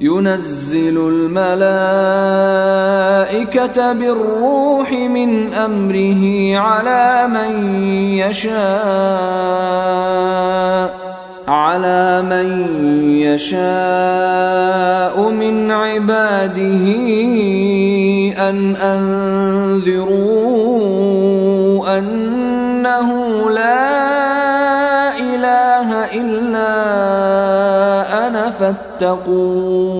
ينزل الملائكة بالروح من أمره على من يشاء على من يشاء من عباده أن أنذروا أنه لا إله إلا أنا فاتقون.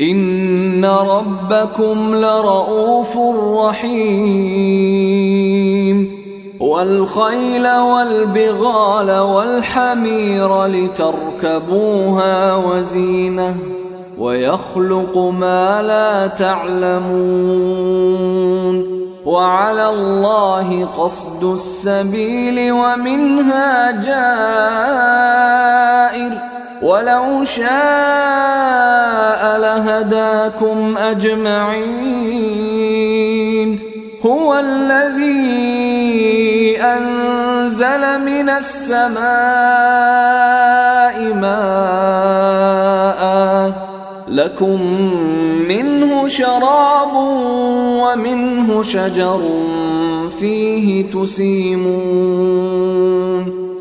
ان ربكم لرءوف رحيم. والخيل والبغال والحمير لتركبوها وزينه ويخلق ما لا تعلمون. وعلى الله قصد السبيل ومنها جائر. ولو شاء لهداكم أجمعين. هو الذي أنزل من السماء ماء. لكم منه شراب ومنه شجر فيه تسيمون.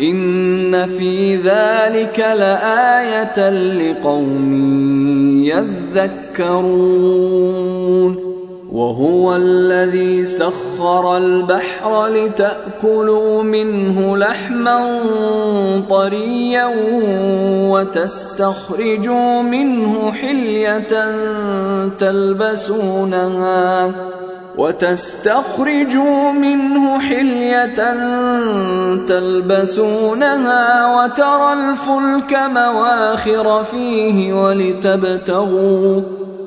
ان في ذلك لايه لقوم يذكرون وهو الذي سخر البحر لتأكلوا منه لحما طريا وتستخرجوا منه حلية تلبسونها وتستخرجوا منه حلية تلبسونها وترى الفلك مواخر فيه ولتبتغوا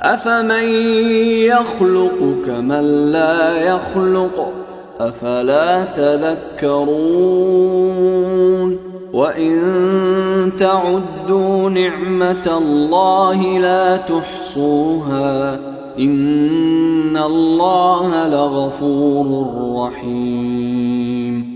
أفمن يخلق كمن لا يخلق؟ أفلا تذكرون؟ وإن تعدوا نعمة الله لا تحصوها. إن الله لغفور رحيم.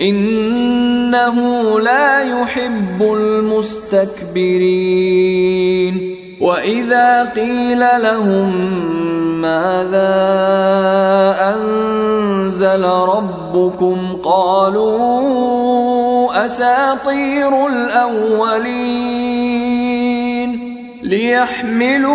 إنه لا يحب المستكبرين. وإذا قيل لهم ماذا أنزل ربكم قالوا أساطير الأولين ليحملوا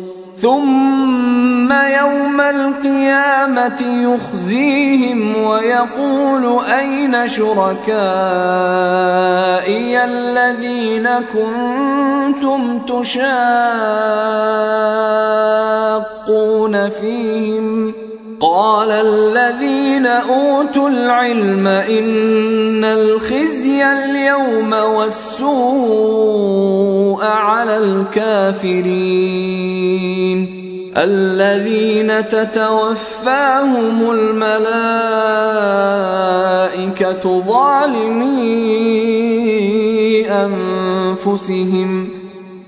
ثم يوم القيامة يخزيهم ويقول أين شركائي الذين كنتم تشاقون فيهم؟ قال الذين أوتوا العلم إن الخزي اليوم والسوء على الكافرين. الذين تتوفاهم الملائكة ظالمي أنفسهم.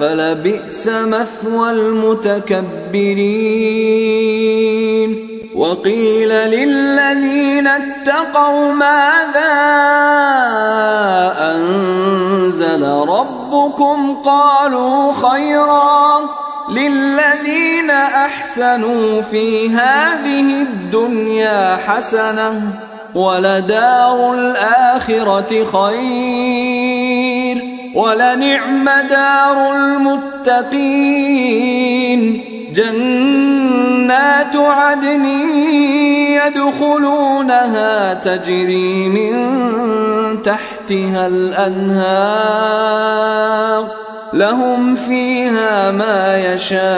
فلبئس مثوى المتكبرين. وقيل للذين اتقوا ماذا أنزل ربكم؟ قالوا خيرا. للذين أحسنوا في هذه الدنيا حسنة ولدار الآخرة خير. ولنعم دار المتقين. جنات عدن يدخلونها تجري من تحتها الأنهار. لهم فيها ما يشاءون.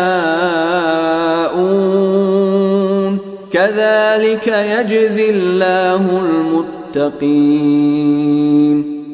كذلك يجزي الله المتقين.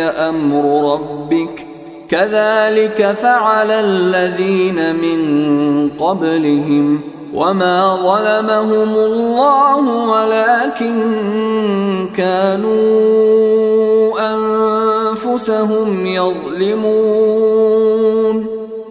أمر ربك. كذلك فعل الذين من قبلهم وما ظلمهم الله ولكن كانوا أنفسهم يظلمون.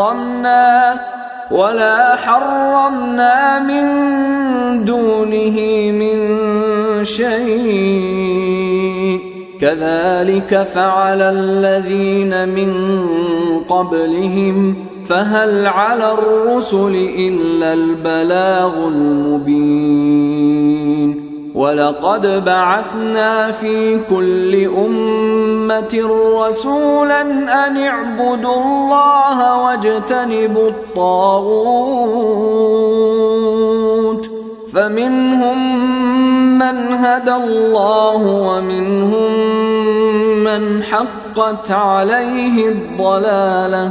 حرمنا ولا حرمنا من دونه من شيء. كذلك فعل الذين من قبلهم فهل على الرسل إلا البلاغ المبين. ولقد بعثنا في كل أمة رسولا أن اعبدوا الله واجتنبوا الطاغوت. فمنهم من هدى الله ومنهم من حقت عليه الضلالة.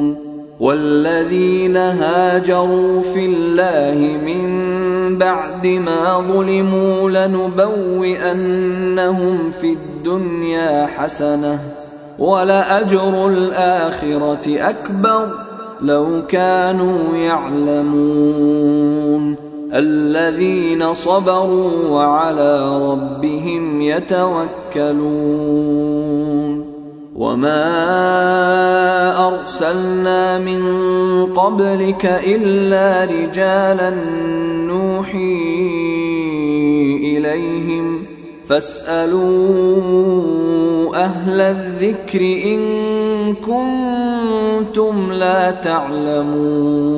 والذين هاجروا في الله من بعد ما ظلموا لنبوئنهم في الدنيا حسنة ولأجر الآخرة أكبر لو كانوا يعلمون الذين صبروا وعلى ربهم يتوكلون وما ارسلنا من قبلك الا رجالا نوحي اليهم فاسالوا أهل الذكر ان كنتم لا تعلمون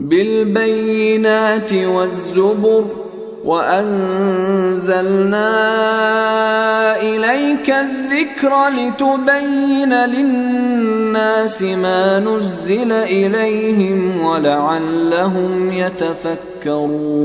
بالبينات والزبر وأنزلنا إليك الذكر لتبين للناس ما نزل إليهم ولعلهم يتفكرون.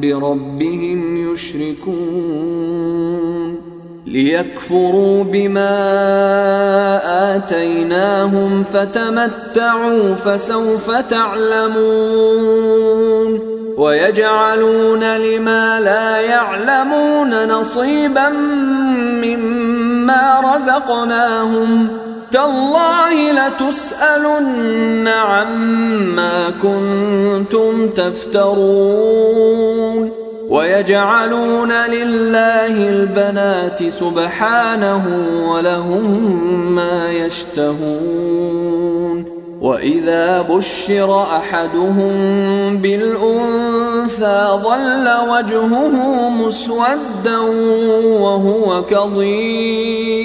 بربهم يشركون ليكفروا بما آتيناهم فتمتعوا فسوف تعلمون ويجعلون لما لا يعلمون نصيبا مما رزقناهم تالله لتسألن عما كنتم تفترون ويجعلون لله البنات سبحانه ولهم ما يشتهون وإذا بشر أحدهم بالأنثى ظل وجهه مسودا وهو كظيم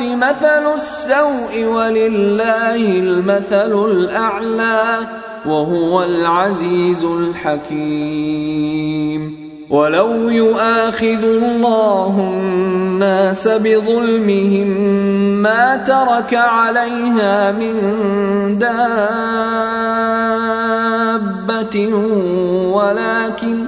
مثل السوء ولله المثل الأعلى وهو العزيز الحكيم. ولو يؤاخذ الله الناس بظلمهم ما ترك عليها من دابة ولكن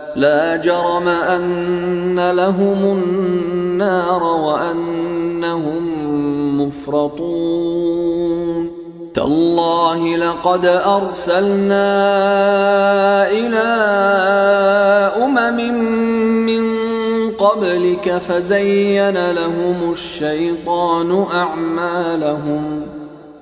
لا جرم أن لهم النار وأنهم مفرطون. تالله لقد أرسلنا إلى أمم من قبلك فزين لهم الشيطان أعمالهم.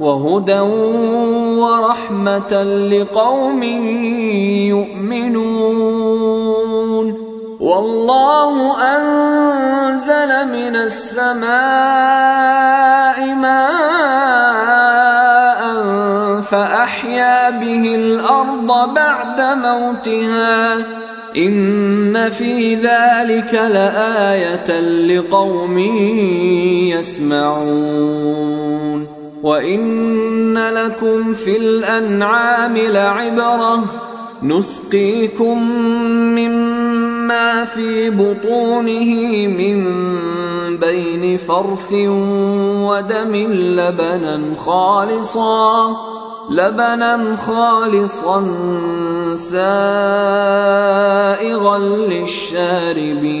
وهدى ورحمة لقوم يؤمنون. والله أنزل من السماء ماء فأحيا به الأرض بعد موتها. إن في ذلك لآية لقوم يسمعون. وان لكم في الانعام لعبره نسقيكم مما في بطونه من بين فرث ودم لبنا خالصا لبنا خالصا سائغا للشاربين.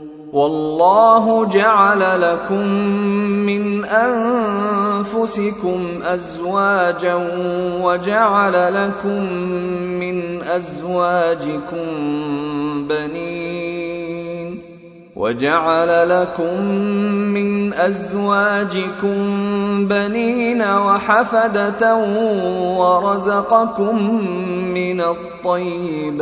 والله جعل لكم من أنفسكم أزواجا وجعل لكم من أزواجكم بنين وجعل لكم من أزواجكم بنين وحفدة ورزقكم من الطيبات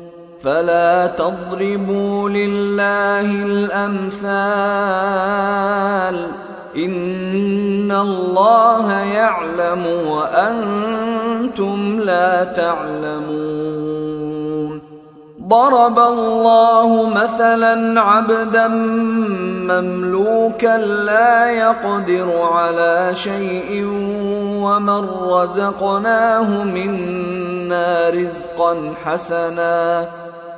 فلا تضربوا لله الأمثال. إن الله يعلم وأنتم لا تعلمون. ضرب الله مثلا عبدا مملوكا لا يقدر على شيء ومن رزقناه منا رزقا حسنا.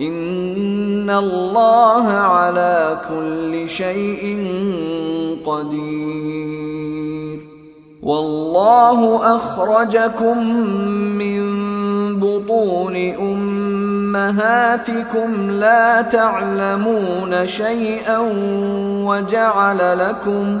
ان الله على كل شيء قدير. والله اخرجكم من بطون امهاتكم لا تعلمون شيئا وجعل لكم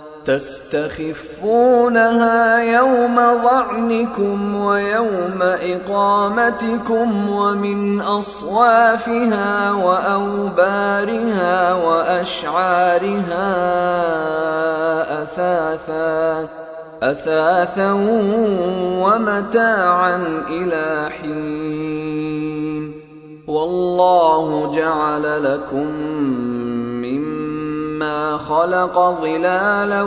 تستخفونها يوم ظعنكم ويوم إقامتكم ومن أصوافها وأوبارها وأشعارها أثاثا أثاثا ومتاعا إلى حين. والله جعل لكم خلق ظلالا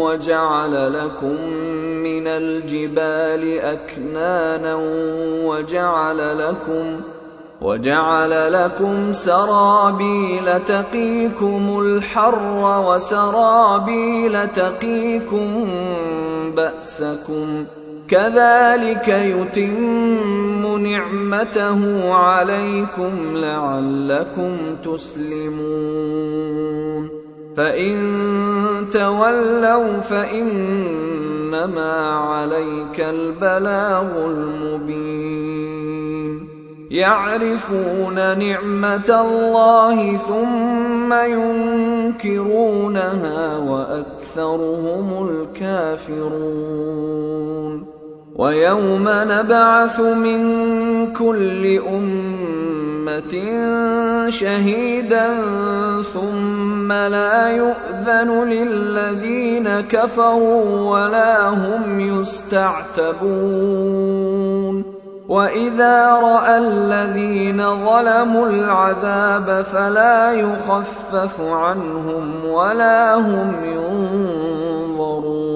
وجعل لكم من الجبال أكنانا وجعل لكم وجعل لكم سرابيل تقيكم الحر وسرابيل تقيكم بأسكم كذلك يتم نعمته عليكم لعلكم تسلمون فإن تولوا فإنما عليك البلاغ المبين. يعرفون نعمة الله ثم ينكرونها وأكثرهم الكافرون. ويوم نبعث من كل شهيدا ثم لا يؤذن للذين كفروا ولا هم يستعتبون. وإذا رأى الذين ظلموا العذاب فلا يخفف عنهم ولا هم ينظرون.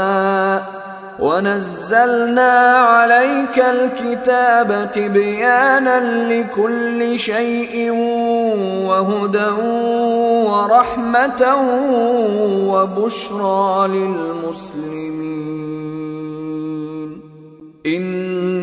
ونزلنا عليك الكتاب تبيانا لكل شيء وهدى ورحمة وبشرى للمسلمين.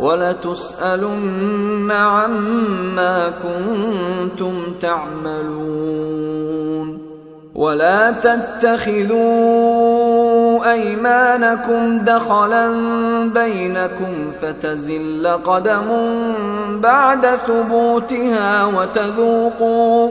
ولتسألن عما كنتم تعملون. ولا تتخذوا أيمانكم دخلا بينكم فتزل قدم بعد ثبوتها وتذوقوا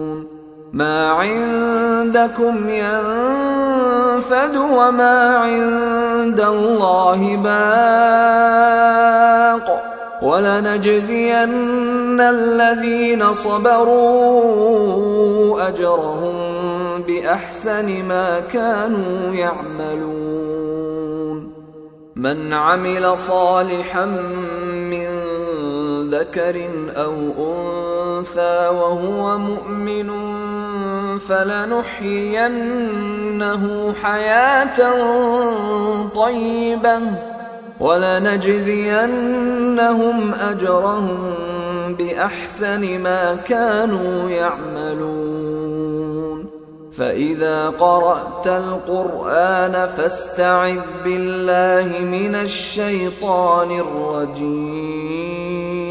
ما عندكم ينفد وما عند الله باق ولنجزين الذين صبروا أجرهم بأحسن ما كانوا يعملون. من عمل صالحا من ذكر أو أنثى وهو مؤمن فلنحيينه حياة طيبة ولنجزينهم أجرهم بأحسن ما كانوا يعملون. فإذا قرأت القرآن فاستعذ بالله من الشيطان الرجيم.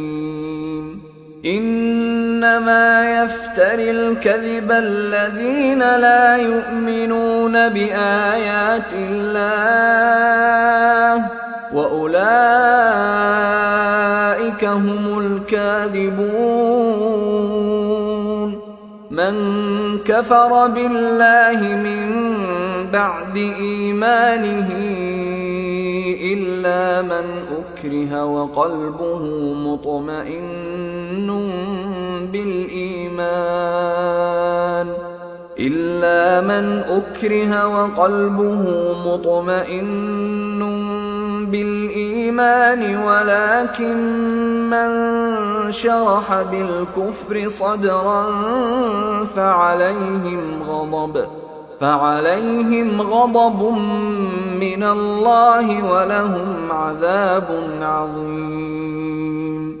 إنما يفتري الكذب الذين لا يؤمنون بآيات الله وأولئك هم الكاذبون. من كفر بالله من بعد إيمانه إلا من أكره وقلبه مطمئن بالإيمان إلا من أكره وقلبه مطمئن بالإيمان ولكن من شرح بالكفر صدرا فعليهم غضب. فعليهم غضب من الله ولهم عذاب عظيم.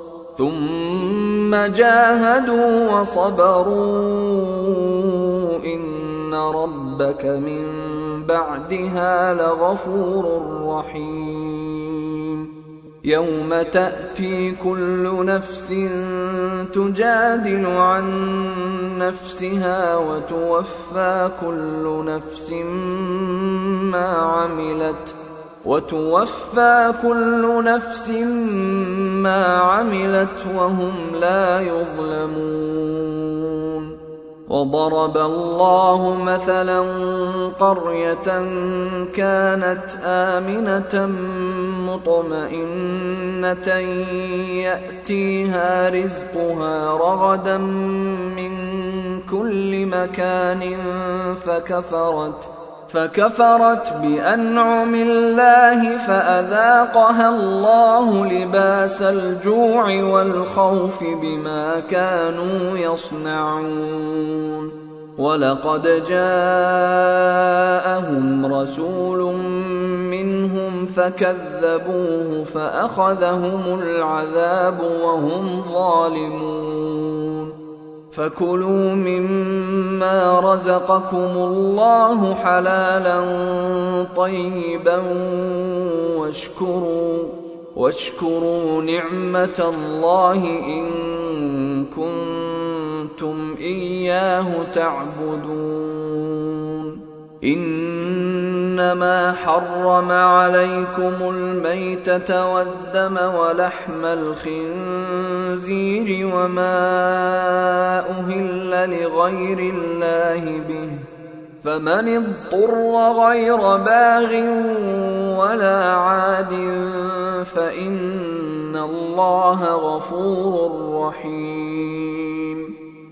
ثم جاهدوا وصبروا. إن ربك من بعدها لغفور رحيم. يوم تأتي كل نفس تجادل عن نفسها وتوفى كل نفس ما عملت. وتوفى كل نفس ما عملت وهم لا يظلمون. وضرب الله مثلا قرية كانت آمنة مطمئنة يأتيها رزقها رغدا من كل مكان فكفرت فكفرت بأنعم الله فأذاقها الله لباس الجوع والخوف بما كانوا يصنعون. ولقد جاءهم رسول منهم فكذبوه فأخذهم العذاب وهم ظالمون. فكلوا مما رزقكم الله حلالا طيبا واشكروا واشكروا نعمة الله إن كنتم إياه تعبدون. إنما حرم عليكم الميتة والدم ولحم الخنزير وما أهل لغير الله به فمن اضطر غير باغ ولا عاد فإن الله غفور رحيم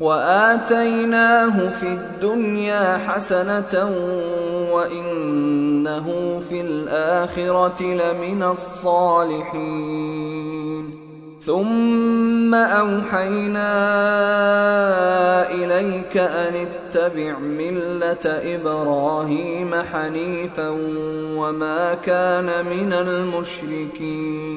وآتيناه في الدنيا حسنة وإنه في الآخرة لمن الصالحين. ثم أوحينا إليك أن اتبع ملة إبراهيم حنيفا وما كان من المشركين.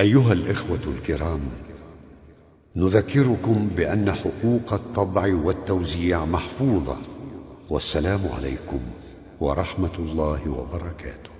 أيها الإخوة الكرام نذكركم بأن حقوق الطبع والتوزيع محفوظة والسلام عليكم ورحمة الله وبركاته.